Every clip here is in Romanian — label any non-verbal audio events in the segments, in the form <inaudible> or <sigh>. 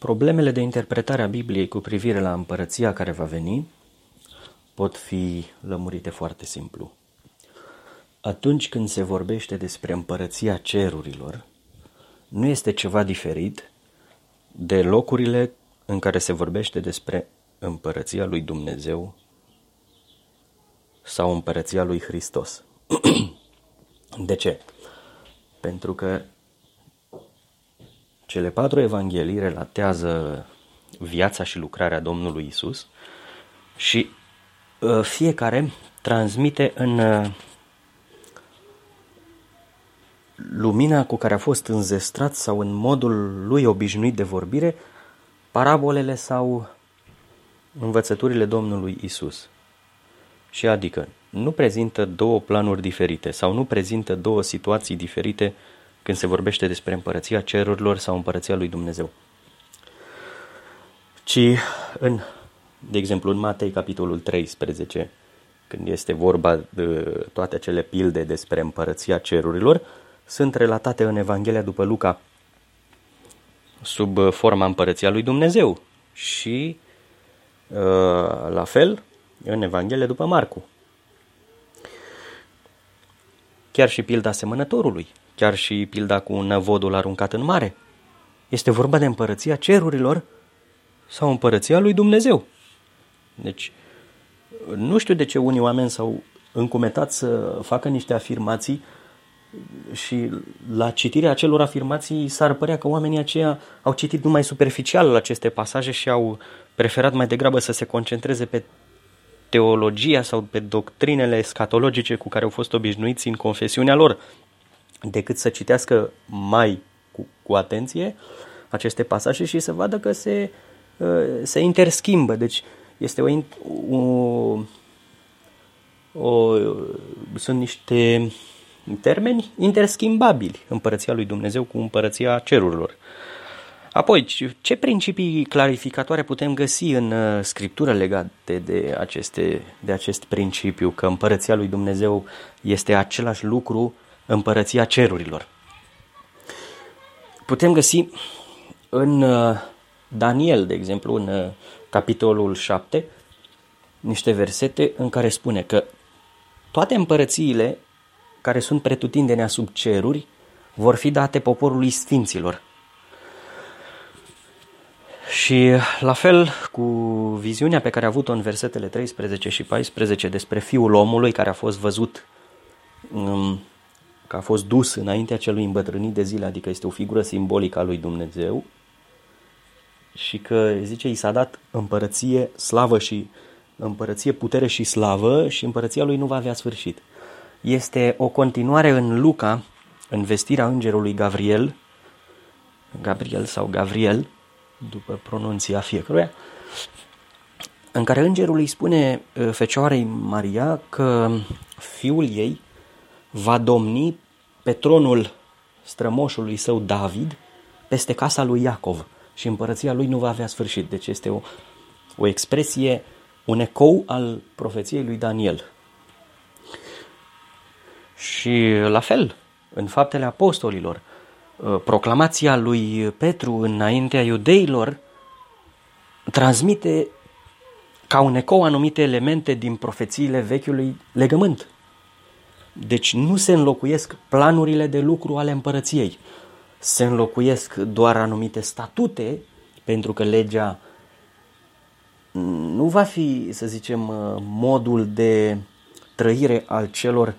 Problemele de interpretare a Bibliei cu privire la împărăția care va veni pot fi lămurite foarte simplu. Atunci când se vorbește despre împărăția cerurilor, nu este ceva diferit de locurile în care se vorbește despre împărăția lui Dumnezeu sau împărăția lui Hristos. <clears throat> de ce? Pentru că cele patru evanghelii relatează viața și lucrarea Domnului Isus și uh, fiecare transmite în uh, lumina cu care a fost înzestrat sau în modul lui obișnuit de vorbire parabolele sau învățăturile Domnului Isus. Și adică nu prezintă două planuri diferite sau nu prezintă două situații diferite când se vorbește despre împărăția cerurilor sau împărăția lui Dumnezeu. Ci în, de exemplu, în Matei, capitolul 13, când este vorba de toate acele pilde despre împărăția cerurilor, sunt relatate în Evanghelia după Luca sub forma împărăția lui Dumnezeu și uh, la fel în Evanghelia după Marcu. Chiar și pilda semănătorului chiar și pilda cu năvodul aruncat în mare. Este vorba de împărăția cerurilor sau împărăția lui Dumnezeu. Deci, nu știu de ce unii oameni s-au încumetat să facă niște afirmații și la citirea acelor afirmații s-ar părea că oamenii aceia au citit numai superficial aceste pasaje și au preferat mai degrabă să se concentreze pe teologia sau pe doctrinele scatologice cu care au fost obișnuiți în confesiunea lor decât să citească mai cu, cu atenție aceste pasaje și să vadă că se, uh, se interschimbă. Deci este o, o, o, sunt niște termeni interschimbabili, împărăția lui Dumnezeu cu împărăția cerurilor. Apoi, ce principii clarificatoare putem găsi în uh, scriptură legate de, aceste, de acest principiu, că împărăția lui Dumnezeu este același lucru împărăția cerurilor. Putem găsi în uh, Daniel, de exemplu, în uh, capitolul 7, niște versete în care spune că toate împărățiile care sunt pretutindenea sub ceruri vor fi date poporului sfinților. Și la fel cu viziunea pe care a avut-o în versetele 13 și 14 despre Fiul omului care a fost văzut um, că a fost dus înaintea celui îmbătrânit de zile, adică este o figură simbolică a lui Dumnezeu și că, zice, i s-a dat împărăție, slavă și împărăție, putere și slavă și împărăția lui nu va avea sfârșit. Este o continuare în Luca, în vestirea îngerului Gabriel, Gabriel sau Gavriel, după pronunția fiecăruia, în care îngerul îi spune uh, Fecioarei Maria că fiul ei va domni pe tronul strămoșului său David peste casa lui Iacov și împărăția lui nu va avea sfârșit. Deci este o, o expresie, un ecou al profeției lui Daniel. Și la fel, în faptele apostolilor, uh, proclamația lui Petru înaintea iudeilor transmite ca un ecou anumite elemente din profețiile vechiului legământ. Deci nu se înlocuiesc planurile de lucru ale împărăției. Se înlocuiesc doar anumite statute, pentru că legea nu va fi, să zicem, modul de trăire al celor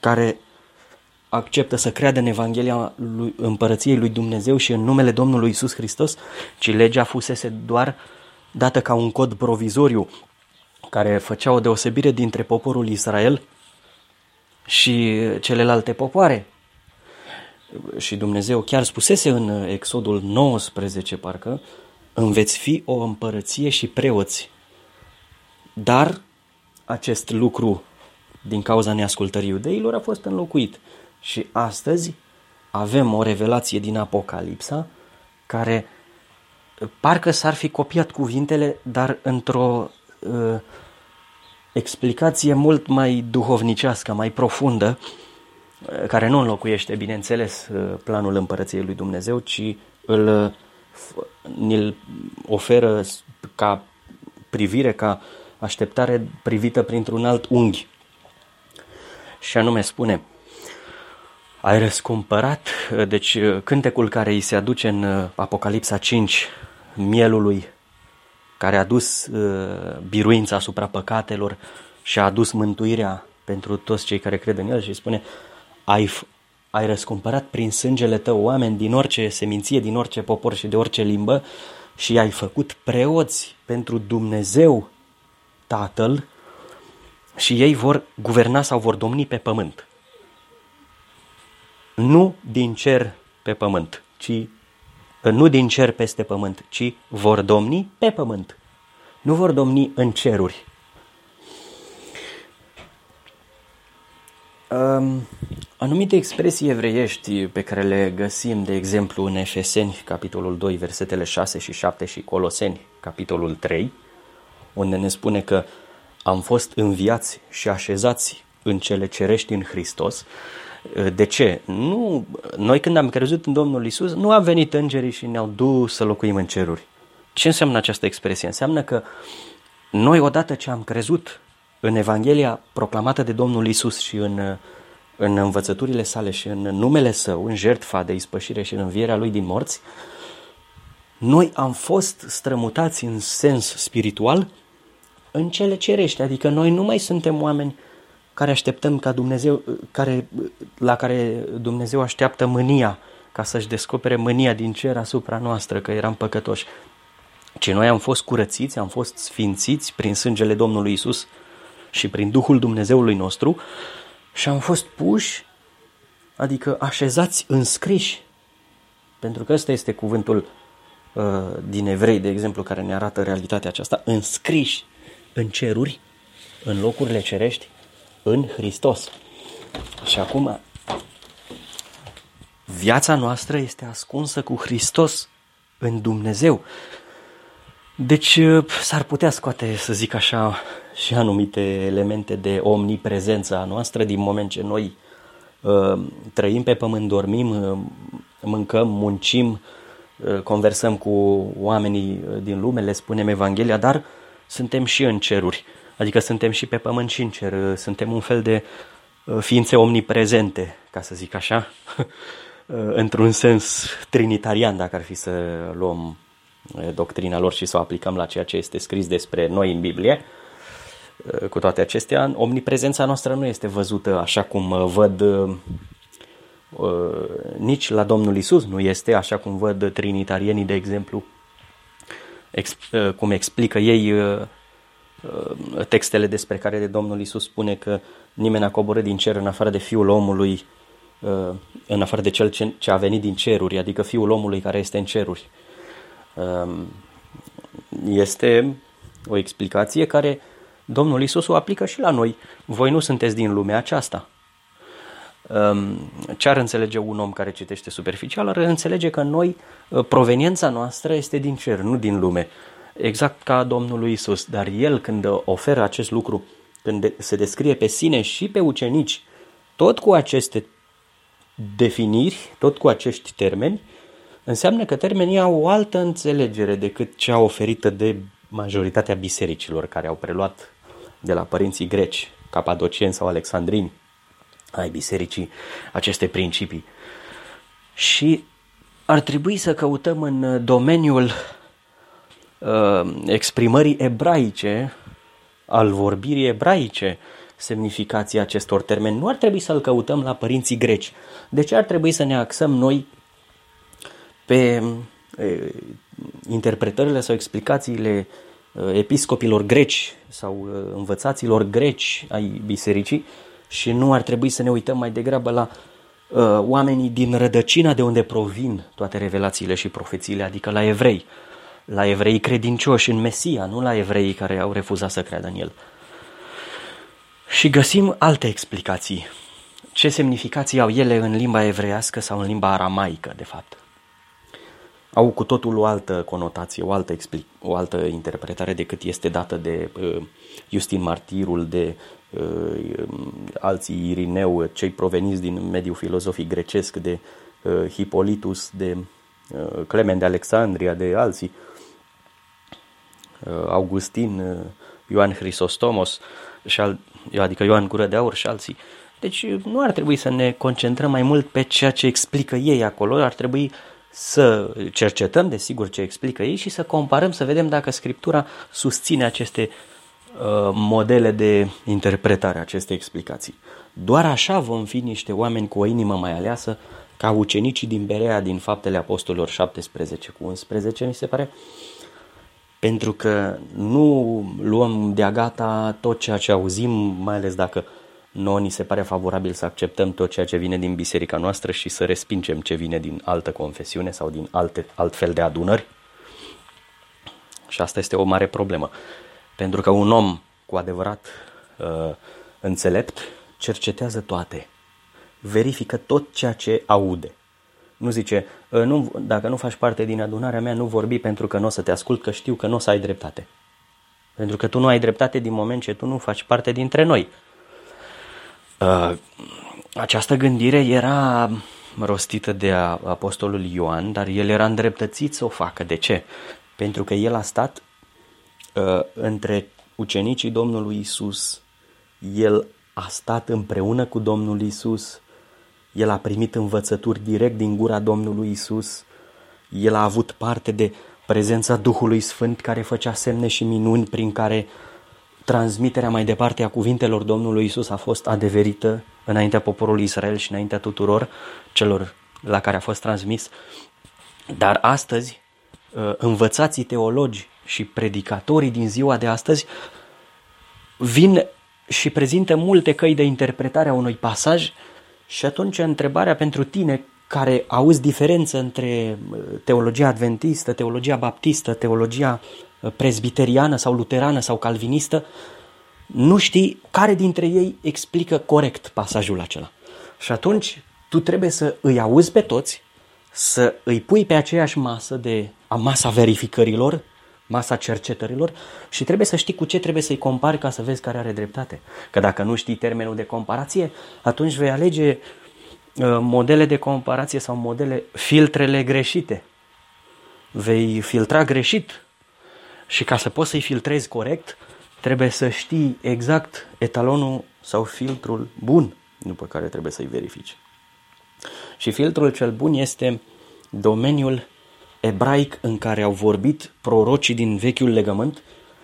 care acceptă să creadă în Evanghelia lui, împărăției lui Dumnezeu și în numele Domnului Isus Hristos, ci legea fusese doar dată ca un cod provizoriu care făcea o deosebire dintre poporul Israel și celelalte popoare. Și Dumnezeu chiar spusese în Exodul 19, parcă, îmi veți fi o împărăție și preoți. Dar acest lucru, din cauza neascultării iudeilor, a fost înlocuit. Și astăzi avem o revelație din Apocalipsa care parcă s-ar fi copiat cuvintele, dar într-o uh, explicație mult mai duhovnicească, mai profundă, eh, care nu înlocuiește, bineînțeles, eh, planul împărăției lui Dumnezeu, ci îl, ni-l oferă ca privire, ca așteptare privită printr-un alt unghi. Și anume spune, ai răscumpărat, deci cântecul care îi se aduce în Apocalipsa 5, mielului care a dus uh, biruința asupra păcatelor și a adus mântuirea pentru toți cei care cred în el și spune ai, ai răscumpărat prin sângele tău oameni din orice seminție, din orice popor și de orice limbă și ai făcut preoți pentru Dumnezeu Tatăl și ei vor guverna sau vor domni pe pământ. Nu din cer pe pământ, ci nu din cer peste pământ, ci vor domni pe pământ. Nu vor domni în ceruri. Um, anumite expresii evreiești pe care le găsim, de exemplu, în Efeseni, capitolul 2, versetele 6 și 7 și Coloseni, capitolul 3, unde ne spune că am fost înviați și așezați în cele cerești în Hristos. De ce? Nu, noi când am crezut în Domnul Isus, nu a venit îngerii și ne-au dus să locuim în ceruri. Ce înseamnă această expresie? Înseamnă că noi odată ce am crezut în Evanghelia proclamată de Domnul Isus și în, în învățăturile sale și în numele său, în jertfa de ispășire și în învierea lui din morți, noi am fost strămutați în sens spiritual în cele cerești, adică noi nu mai suntem oameni care așteptăm ca Dumnezeu, care, la care Dumnezeu așteaptă mânia ca să-și descopere mânia din cer asupra noastră, că eram păcătoși. Ci noi am fost curățiți, am fost sfințiți prin sângele Domnului Isus și prin Duhul Dumnezeului nostru și am fost puși, adică așezați înscriși. Pentru că ăsta este cuvântul uh, din evrei, de exemplu, care ne arată realitatea aceasta, înscriși în ceruri, în locurile cerești, în Hristos. Și acum, viața noastră este ascunsă cu Hristos în Dumnezeu. Deci uh, s-ar putea scoate, să zic așa, și anumite elemente de omniprezență a noastră din moment ce noi uh, trăim pe pământ, dormim, uh, mâncăm, muncim, uh, conversăm cu oamenii uh, din lume, le spunem Evanghelia, dar suntem și în ceruri, adică suntem și pe pământ și în cer, uh, suntem un fel de uh, ființe omniprezente, ca să zic așa, <laughs> uh, într-un sens trinitarian, dacă ar fi să luăm doctrina lor și să o aplicăm la ceea ce este scris despre noi în Biblie. Cu toate acestea, omniprezența noastră nu este văzută așa cum văd nici la Domnul Isus nu este, așa cum văd trinitarienii, de exemplu, cum explică ei textele despre care de Domnul Isus spune că nimeni a coborât din cer în afară de Fiul omului, în afară de cel ce a venit din ceruri, adică Fiul omului care este în ceruri. Ehm, este o explicație care Domnul Isus o aplică și la noi. Voi nu sunteți din lumea aceasta. Ehm, ce ar înțelege un om care citește superficial? Ar înțelege că noi, ă, proveniența noastră este din cer, nu din lume. Exact ca Domnul Isus. Dar El când oferă acest lucru, când se descrie pe sine și pe ucenici, tot cu aceste definiri, tot cu acești termeni, înseamnă că termenii au o altă înțelegere decât cea oferită de majoritatea bisericilor care au preluat de la părinții greci, capadocieni sau alexandrini ai bisericii aceste principii. Și ar trebui să căutăm în domeniul uh, exprimării ebraice, al vorbirii ebraice, semnificația acestor termeni. Nu ar trebui să-l căutăm la părinții greci. De ce ar trebui să ne axăm noi pe interpretările sau explicațiile episcopilor greci sau învățaților greci ai bisericii și nu ar trebui să ne uităm mai degrabă la oamenii din rădăcina de unde provin toate revelațiile și profețiile, adică la evrei, la evrei credincioși în Mesia, nu la evrei care au refuzat să creadă în el. Și găsim alte explicații. Ce semnificații au ele în limba evreiască sau în limba aramaică, de fapt au cu totul o altă conotație, o altă, explic, o altă interpretare decât este dată de uh, Justin Martirul, de uh, alții Irineu, cei proveniți din mediul filozofic grecesc, de uh, Hipolitus, de Clement de Alexandria, de alții, Augustin, Ioan Hristostomos, și al, adică Ioan Gură de Aur și alții. Deci nu ar trebui să ne concentrăm mai mult pe ceea ce explică ei acolo, ar trebui să cercetăm, desigur, ce explică ei și să comparăm, să vedem dacă Scriptura susține aceste uh, modele de interpretare, aceste explicații. Doar așa vom fi niște oameni cu o inimă mai aleasă, ca ucenicii din Berea din Faptele Apostolilor 17 cu 11, mi se pare, pentru că nu luăm de-a gata tot ceea ce auzim, mai ales dacă nouă ni se pare favorabil să acceptăm tot ceea ce vine din biserica noastră și să respingem ce vine din altă confesiune sau din alte, alt fel de adunări. Și asta este o mare problemă. Pentru că un om cu adevărat uh, înțelept cercetează toate, verifică tot ceea ce aude. Nu zice, ă, nu, dacă nu faci parte din adunarea mea, nu vorbi pentru că nu o să te ascult, că știu că nu o să ai dreptate. Pentru că tu nu ai dreptate din moment ce tu nu faci parte dintre noi. Ă, această gândire era rostită de apostolul Ioan, dar el era îndreptățit să o facă. De ce? Pentru că el a stat uh, între ucenicii Domnului Isus, el a stat împreună cu Domnul Isus, el a primit învățături direct din gura Domnului Isus, el a avut parte de prezența Duhului Sfânt care făcea semne și minuni prin care transmiterea mai departe a cuvintelor Domnului Isus a fost adeverită înaintea poporului Israel și înaintea tuturor celor la care a fost transmis. Dar astăzi, uh, învățații teologi și predicatorii din ziua de astăzi vin și prezintă multe căi de interpretare a unui pasaj și atunci întrebarea pentru tine care auzi diferență între uh, teologia adventistă, teologia baptistă, teologia uh, presbiteriană sau luterană sau calvinistă, nu știi care dintre ei explică corect pasajul acela. Și atunci tu trebuie să îi auzi pe toți, să îi pui pe aceeași masă de a masa verificărilor, masa cercetărilor și trebuie să știi cu ce trebuie să-i compari ca să vezi care are dreptate. Că dacă nu știi termenul de comparație, atunci vei alege uh, modele de comparație sau modele, filtrele greșite. Vei filtra greșit și ca să poți să-i filtrezi corect, trebuie să știi exact etalonul sau filtrul bun după care trebuie să-i verifici. Și filtrul cel bun este domeniul ebraic în care au vorbit prorocii din vechiul legământ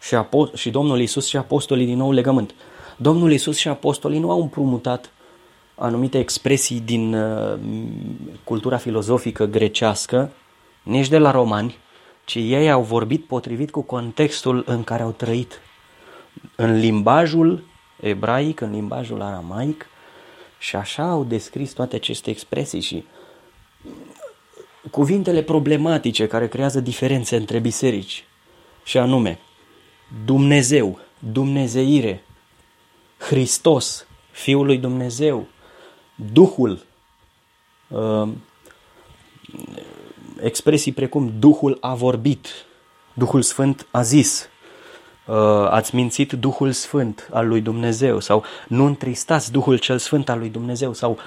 și, apo- și Domnul Isus și apostolii din nou legământ. Domnul Isus și apostolii nu au împrumutat anumite expresii din uh, cultura filozofică grecească, nici de la romani, ci ei au vorbit potrivit cu contextul în care au trăit. În limbajul ebraic, în limbajul aramaic, și așa au descris toate aceste expresii și cuvintele problematice care creează diferențe între biserici, și anume Dumnezeu, Dumnezeire, Hristos, Fiul lui Dumnezeu, Duhul, uh, expresii precum Duhul a vorbit, Duhul Sfânt a zis, uh, ați mințit Duhul Sfânt al lui Dumnezeu sau nu întristați Duhul cel Sfânt al lui Dumnezeu sau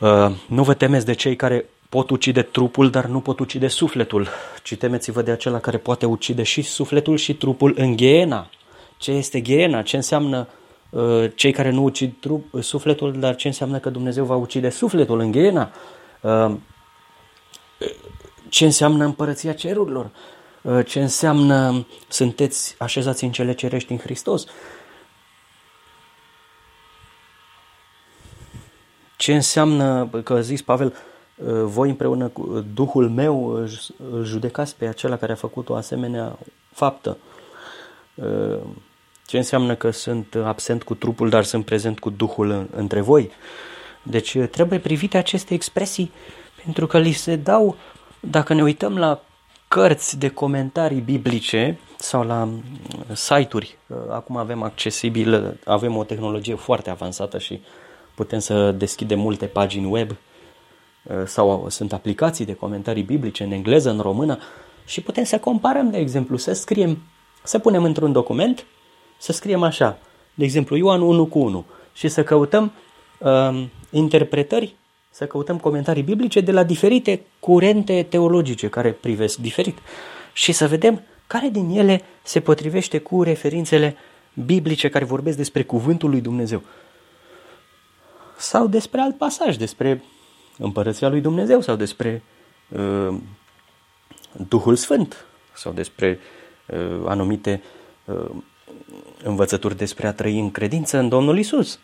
uh, nu vă temeți de cei care pot ucide trupul, dar nu pot ucide sufletul, ci temeți-vă de acela care poate ucide și sufletul și trupul în ghiena. Ce este ghiena? Ce înseamnă uh, cei care nu ucid trup, uh, sufletul, dar ce înseamnă că Dumnezeu va ucide sufletul în ghiena? Uh, ce înseamnă împărăția cerurilor? Uh, ce înseamnă sunteți așezați în cele cerești în Hristos? Ce înseamnă, că a zis Pavel, Uh, voi împreună cu uh, Duhul meu îl judecați pe acela care a făcut o asemenea faptă. Uh, ce înseamnă că sunt absent cu trupul, dar sunt prezent cu Duhul între voi? Deci trebuie privite aceste expresii pentru că li se dau, dacă ne uităm la cărți de comentarii biblice sau la site-uri, acum avem accesibil, avem o tehnologie foarte avansată și putem să deschidem multe pagini web Uh, sau sunt aplicații de comentarii biblice în engleză, în română. Și putem să comparăm, de exemplu, să scriem, să punem într-un document, să scriem așa, de exemplu, Ioan 1 cu 1 și să căutăm uh, interpretări să căutăm comentarii biblice de la diferite curente teologice care privesc diferit. Și să vedem care din ele se potrivește cu referințele biblice care vorbesc despre cuvântul lui Dumnezeu. Sau despre alt pasaj, despre împărăția lui Dumnezeu sau despre uh, Duhul Sfânt sau despre uh, anumite uh, învățături despre a trăi în credință în Domnul Isus.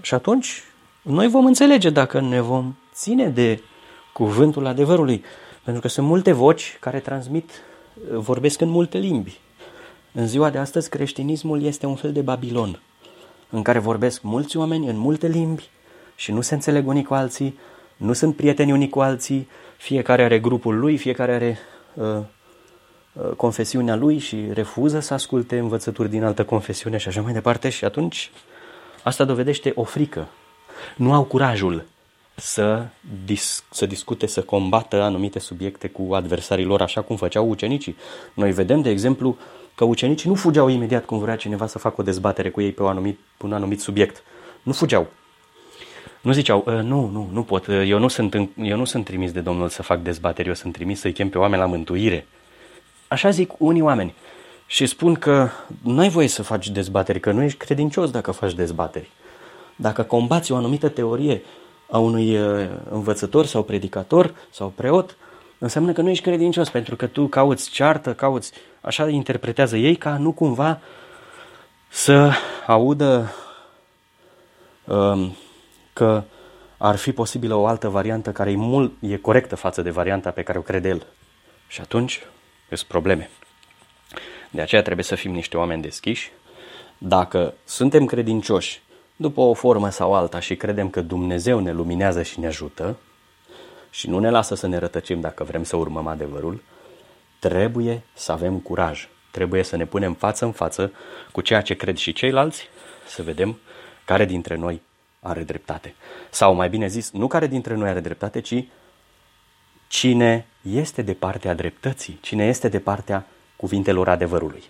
Și atunci noi vom înțelege dacă ne vom ține de cuvântul adevărului. Pentru că sunt multe voci care transmit, vorbesc în multe limbi. În ziua de astăzi creștinismul este un fel de Babilon, în care vorbesc mulți oameni în multe limbi și nu se înțeleg unii cu alții, nu sunt prieteni unii cu alții, fiecare are grupul lui, fiecare are uh, uh, confesiunea lui și refuză să asculte învățături din altă confesiune și așa mai departe și atunci asta dovedește o frică. Nu au curajul să, dis- să discute, să combată anumite subiecte cu adversarii lor, așa cum făceau ucenicii. Noi vedem, de exemplu, că ucenicii nu fugeau imediat cum vrea cineva să facă o dezbatere cu ei pe, o anumit, pe un anumit subiect. Nu fugeau. Nu ziceau, ă, nu, nu, nu pot, eu nu, sunt, eu nu sunt trimis de Domnul să fac dezbateri, eu sunt trimis să-i chem pe oameni la mântuire. Așa zic unii oameni. Și spun că nu ai voie să faci dezbateri, că nu ești credincios dacă faci dezbateri. Dacă combați o anumită teorie a unui ă, învățător sau predicator sau preot, înseamnă că nu ești credincios, pentru că tu cauți ceartă, cauți, așa interpretează ei, ca nu cumva să audă um, că ar fi posibilă o altă variantă care e, mult, e corectă față de varianta pe care o crede el. Și atunci sunt probleme. De aceea trebuie să fim niște oameni deschiși. Dacă suntem credincioși după o formă sau alta și credem că Dumnezeu ne luminează și ne ajută și nu ne lasă să ne rătăcim dacă vrem să urmăm adevărul, trebuie să avem curaj. Trebuie să ne punem față în față cu ceea ce cred și ceilalți, să vedem care dintre noi are dreptate. Sau mai bine zis, nu care dintre noi are dreptate, ci cine este de partea dreptății, cine este de partea cuvintelor adevărului.